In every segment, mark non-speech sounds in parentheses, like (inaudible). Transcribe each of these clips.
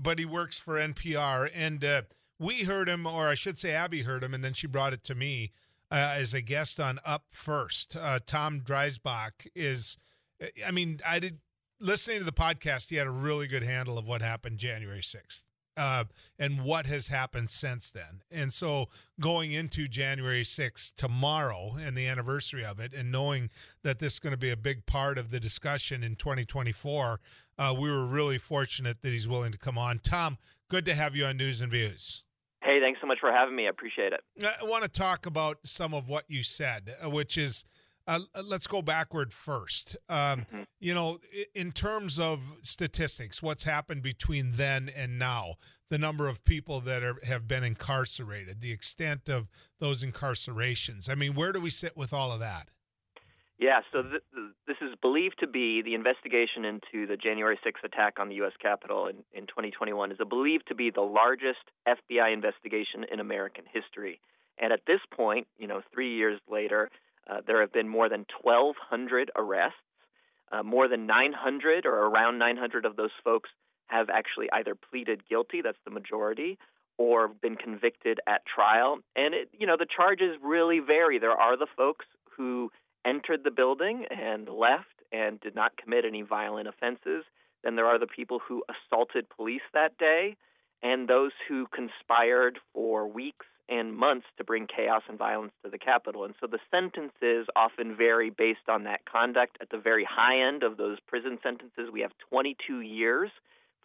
but he works for NPR, and uh, we heard him, or I should say, Abby heard him, and then she brought it to me uh, as a guest on Up First. Uh, Tom Dreisbach is, I mean, I did listening to the podcast. He had a really good handle of what happened January sixth. Uh, and what has happened since then. And so going into January 6th tomorrow and the anniversary of it, and knowing that this is going to be a big part of the discussion in 2024, uh, we were really fortunate that he's willing to come on. Tom, good to have you on News and Views. Hey, thanks so much for having me. I appreciate it. I want to talk about some of what you said, uh, which is uh, let's go backward first. Um, mm-hmm. You know, in terms of statistics, what's happened between then and now, the number of people that are, have been incarcerated, the extent of those incarcerations. I mean, where do we sit with all of that? Yeah, so th- th- this is believed to be the investigation into the January 6th attack on the U.S. Capitol in, in 2021 is believed to be the largest FBI investigation in American history. And at this point, you know, three years later, uh, there have been more than 1,200 arrests. Uh, more than 900 or around 900 of those folks have actually either pleaded guilty, that's the majority, or been convicted at trial. And it, you know, the charges really vary. There are the folks who entered the building and left and did not commit any violent offenses. Then there are the people who assaulted police that day and those who conspired for weeks and months to bring chaos and violence to the capital. And so the sentences often vary based on that conduct. At the very high end of those prison sentences, we have 22 years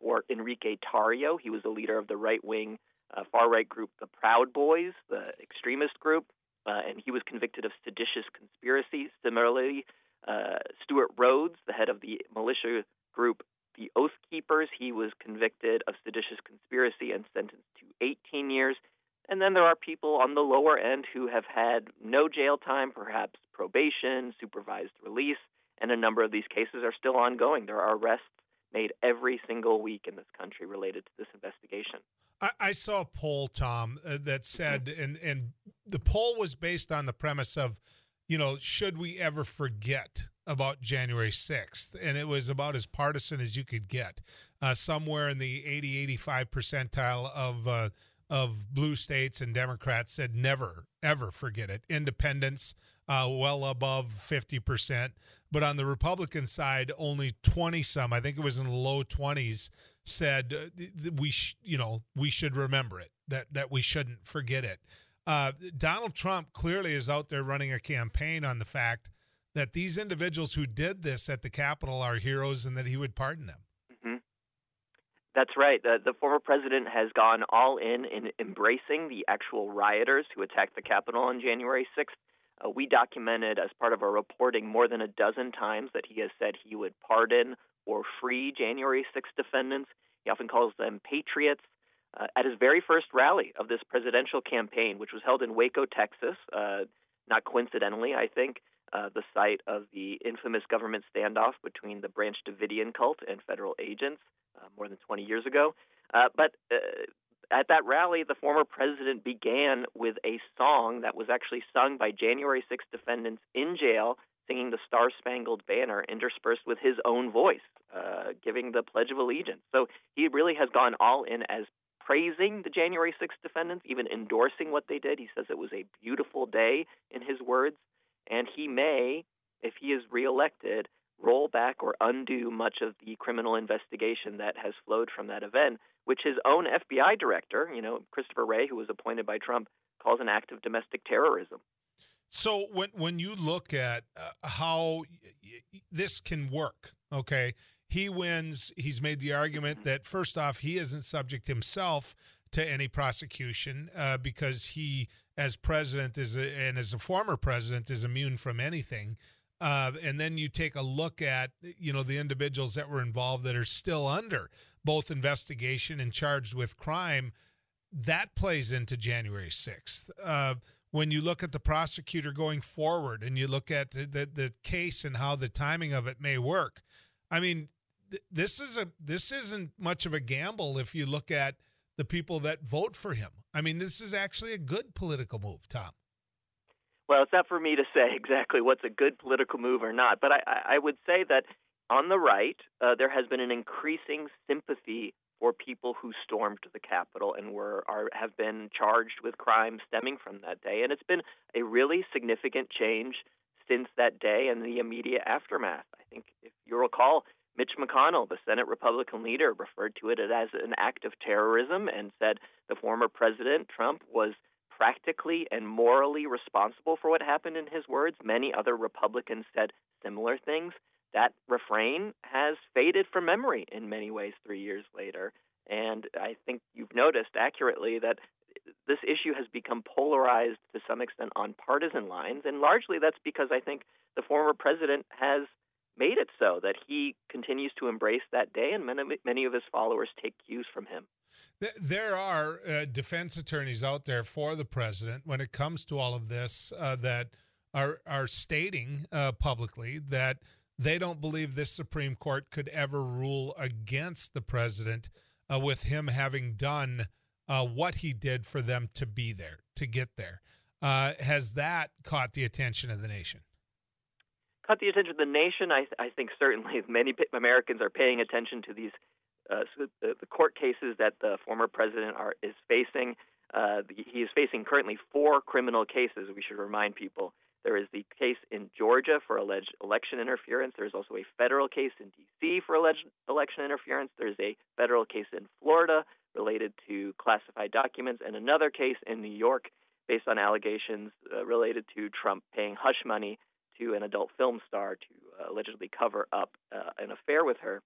for Enrique Tarrio. He was the leader of the right wing uh, far right group, the Proud Boys, the extremist group uh, and he was convicted of seditious conspiracy. Similarly, uh, Stewart Rhodes, the head of the militia group the Oath Keepers, he was convicted of seditious conspiracy and sentenced to 18 years. And then there are people on the lower end who have had no jail time, perhaps probation, supervised release, and a number of these cases are still ongoing. There are arrests made every single week in this country related to this investigation. I, I saw a poll, Tom, uh, that said, mm-hmm. and and the poll was based on the premise of, you know, should we ever forget about January 6th? And it was about as partisan as you could get. Uh, somewhere in the 80, 85 percentile of uh, of blue states and Democrats said never, ever forget it. Independents, uh, well above 50%. But on the Republican side, only 20 some, I think it was in the low 20s, said uh, we sh- you know we should remember it that that we shouldn't forget it. Uh, Donald Trump clearly is out there running a campaign on the fact that these individuals who did this at the Capitol are heroes and that he would pardon them. That's right. The, the former president has gone all in in embracing the actual rioters who attacked the Capitol on January 6th. Uh, we documented as part of our reporting more than a dozen times that he has said he would pardon or free January 6 defendants. He often calls them patriots. Uh, at his very first rally of this presidential campaign, which was held in Waco, Texas, uh, not coincidentally, I think, uh, the site of the infamous government standoff between the Branch Davidian cult and federal agents uh, more than 20 years ago. Uh, but uh, at that rally, the former president began with a song that was actually sung by January 6 defendants in jail singing the Star Spangled Banner interspersed with his own voice, uh, giving the Pledge of Allegiance. So he really has gone all in as praising the January 6th defendants, even endorsing what they did. He says it was a beautiful day, in his words, and he may, if he is reelected, roll back or undo much of the criminal investigation that has flowed from that event, which his own FBI director, you know, Christopher Wray, who was appointed by Trump, calls an act of domestic terrorism. So when when you look at uh, how y- this can work, okay, he wins. He's made the argument that first off, he isn't subject himself to any prosecution uh, because he, as president, is a, and as a former president, is immune from anything. Uh, and then you take a look at you know the individuals that were involved that are still under both investigation and charged with crime. That plays into January sixth uh, when you look at the prosecutor going forward and you look at the, the, the case and how the timing of it may work. I mean, th- this is a this isn't much of a gamble if you look at the people that vote for him. I mean, this is actually a good political move, Tom. Well, it's not for me to say (laughs) exactly what's a good political move or not, but I, I would say that on the right, uh, there has been an increasing sympathy for people who stormed the Capitol and were are have been charged with crimes stemming from that day. And it's been a really significant change since that day and the immediate aftermath. I think if you recall, Mitch McConnell, the Senate Republican leader, referred to it as an act of terrorism and said the former President Trump was practically and morally responsible for what happened in his words. Many other Republicans said similar things. That refrain has faded from memory in many ways three years later. And I think you've noticed accurately that this issue has become polarized to some extent on partisan lines. And largely that's because I think the former president has made it so that he continues to embrace that day, and many, many of his followers take cues from him. There are uh, defense attorneys out there for the president when it comes to all of this uh, that are are stating uh, publicly that they don't believe this Supreme Court could ever rule against the president uh, with him having done uh, what he did for them to be there, to get there. Uh, has that caught the attention of the nation? Caught the attention of the nation. I, I think certainly (laughs) many Americans are paying attention to these uh, the, court cases that the former president are, is facing. Uh, he is facing currently four criminal cases. We should remind people there is the case in Georgia for alleged election interference. There's also a federal case in D.C. for alleged election interference. There's a federal case in Florida related to classified documents, and another case in New York based on allegations uh, related to Trump paying hush money to an adult film star to uh, allegedly cover up uh, an affair with her.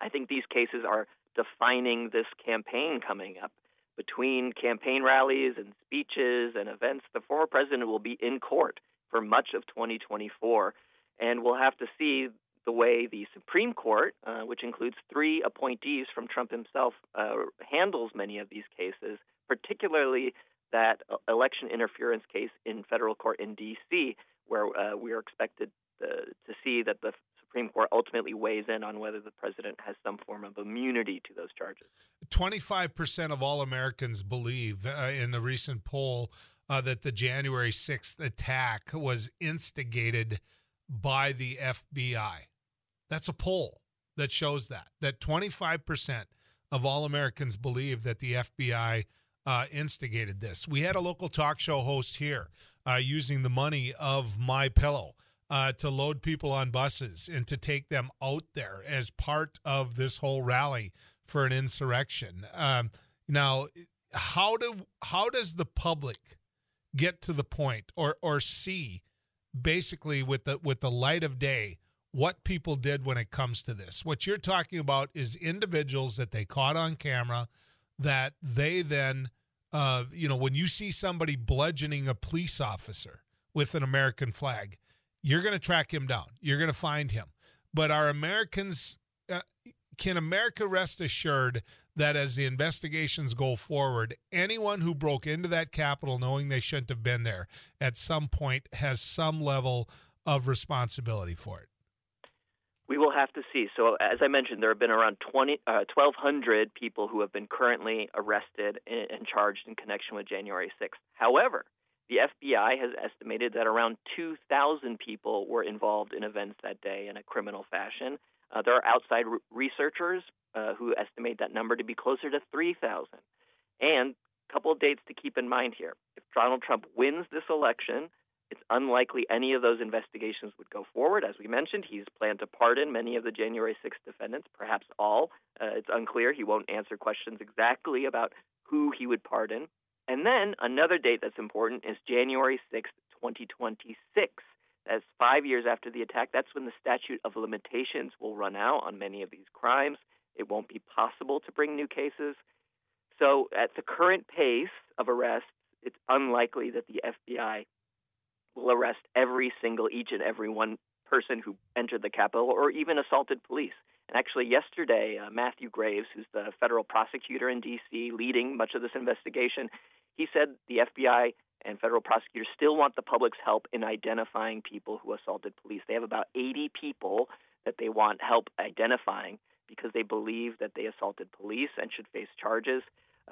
I think these cases are defining this campaign coming up. Between campaign rallies and speeches and events, the former president will be in court for much of 2024, and we'll have to see the way the Supreme Court, uh, which includes three appointees from Trump himself, uh, handles many of these cases, particularly that election interference case in federal court in D.C., where uh, we are expected uh, to see that the Supreme Court ultimately weighs in on whether the president has some form of immunity to those charges. 25% of all Americans believe uh, in the recent poll uh, that the January 6th attack was instigated by the FBI. That's a poll that shows that, that 25% of all Americans believe that the FBI uh, instigated this. We had a local talk show host here uh, using the money of MyPillow uh, to load people on buses and to take them out there as part of this whole rally for an insurrection. Um, now, how do how does the public get to the point or or see basically with the with the light of day what people did when it comes to this? What you're talking about is individuals that they caught on camera that they then uh, you know when you see somebody bludgeoning a police officer with an American flag you're going to track him down. You're going to find him. But are Americans, uh, can America rest assured that as the investigations go forward, anyone who broke into that Capitol knowing they shouldn't have been there at some point has some level of responsibility for it? We will have to see. So, as I mentioned, there have been around 20, uh, 1,200 people who have been currently arrested and charged in connection with January 6th. However, the FBI has estimated that around 2,000 people were involved in events that day in a criminal fashion. Uh, there are outside re- researchers uh, who estimate that number to be closer to 3,000. And a couple of dates to keep in mind here. If Donald Trump wins this election, it's unlikely any of those investigations would go forward. As we mentioned, he's planned to pardon many of the January 6th defendants, perhaps all. Uh, it's unclear. He won't answer questions exactly about who he would pardon. And then another date that's important is January 6th, 2026. That's five years after the attack. That's when the statute of limitations will run out on many of these crimes. It won't be possible to bring new cases. So, at the current pace of arrests, it's unlikely that the FBI will arrest every single, each and every one person who entered the Capitol or even assaulted police. And actually, yesterday, uh, Matthew Graves, who's the federal prosecutor in D.C., leading much of this investigation, he said the FBI and federal prosecutors still want the public's help in identifying people who assaulted police. They have about 80 people that they want help identifying because they believe that they assaulted police and should face charges.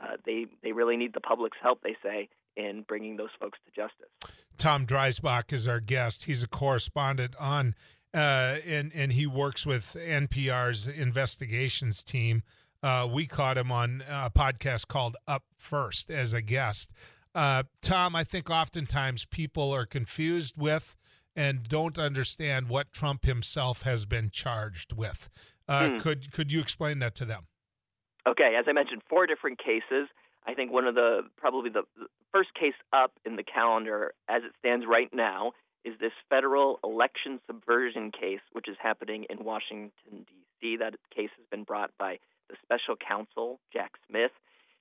Uh, they they really need the public's help, they say, in bringing those folks to justice. Tom Dreisbach is our guest. He's a correspondent on, uh, and and he works with NPR's investigations team Uh, we caught him on a podcast called Up First as a guest. Uh, Tom, I think oftentimes people are confused with and don't understand what Trump himself has been charged with. Uh, hmm. Could could you explain that to them? Okay, as I mentioned, four different cases. I think one of the probably the, the first case up in the calendar, as it stands right now, is this federal election subversion case, which is happening in Washington D.C. That case has been brought by the special counsel Jack Smith.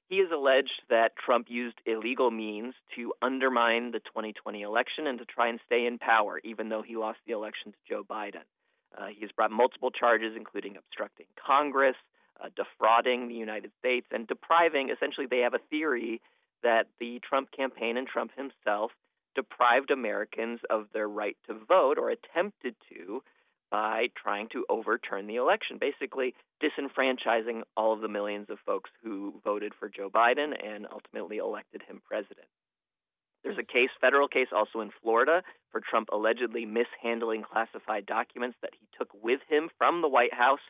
He has alleged that Trump used illegal means to undermine the 2020 election and to try and stay in power, even though he lost the election to Joe Biden. Uh, he has brought multiple charges, including obstructing Congress, uh, defrauding the United States, and depriving. Essentially, they have a theory that the Trump campaign and Trump himself deprived Americans of their right to vote or attempted to by trying to overturn the election, basically disenfranchising all of the millions of folks who voted for Joe Biden and ultimately elected him president. There's a case, federal case, also in Florida for Trump allegedly mishandling classified documents that he took with him from the White House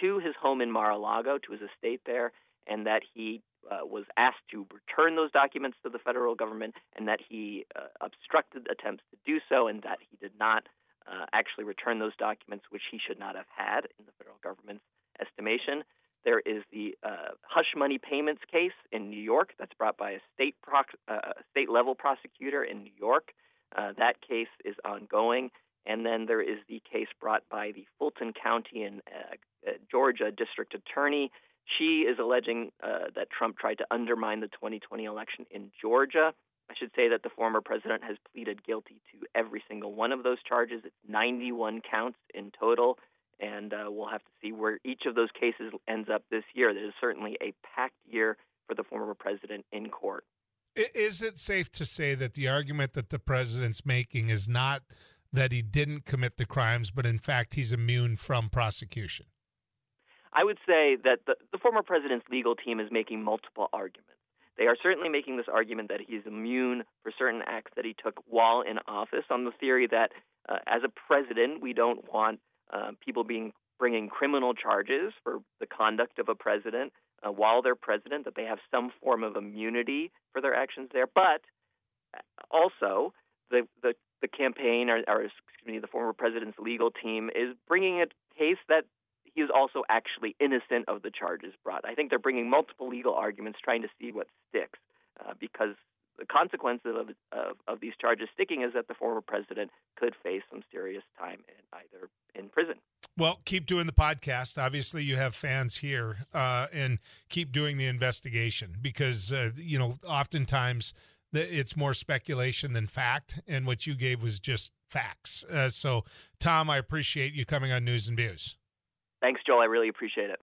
to his home in Mar a Lago, to his estate there, and that he uh, was asked to return those documents to the federal government, and that he uh, obstructed attempts to do so, and that he did not uh, actually return those documents, which he should not have had in the federal government's estimation. There is the uh, hush money payments case in New York that's brought by a state uh, state level prosecutor in New York. Uh, that case is ongoing. And then there is the case brought by the Fulton County and Georgia district attorney. She is alleging uh, that Trump tried to undermine the 2020 election in Georgia. I should say that the former president has pleaded guilty to every single one of those charges. It's 91 counts in total, and uh, we'll have to see where each of those cases ends up this year. There is certainly a packed year for the former president in court. Is it safe to say that the argument that the president's making is not that he didn't commit the crimes, but in fact he's immune from prosecution? I would say that the, the former president's legal team is making multiple arguments. They are certainly making this argument that he's immune for certain acts that he took while in office on the theory that uh, as a president, we don't want uh, people being bringing criminal charges for the conduct of a president uh, while they're president, that they have some form of immunity for their actions there. But uh, also, the, the, the campaign, or, or excuse me, the former president's legal team is bringing a case that he is also actually innocent of the charges brought. I think they're bringing multiple legal arguments trying to see what sticks uh, because the consequence of, of, of, these charges sticking is that the former president could face some serious time in either in prison. Well, keep doing the podcast. Obviously, you have fans here, uh, and keep doing the investigation because uh, you know oftentimes it's more speculation than fact, and what you gave was just facts. Uh, so, Tom, I appreciate you coming on News and Views. Thanks, Joel. I really appreciate it.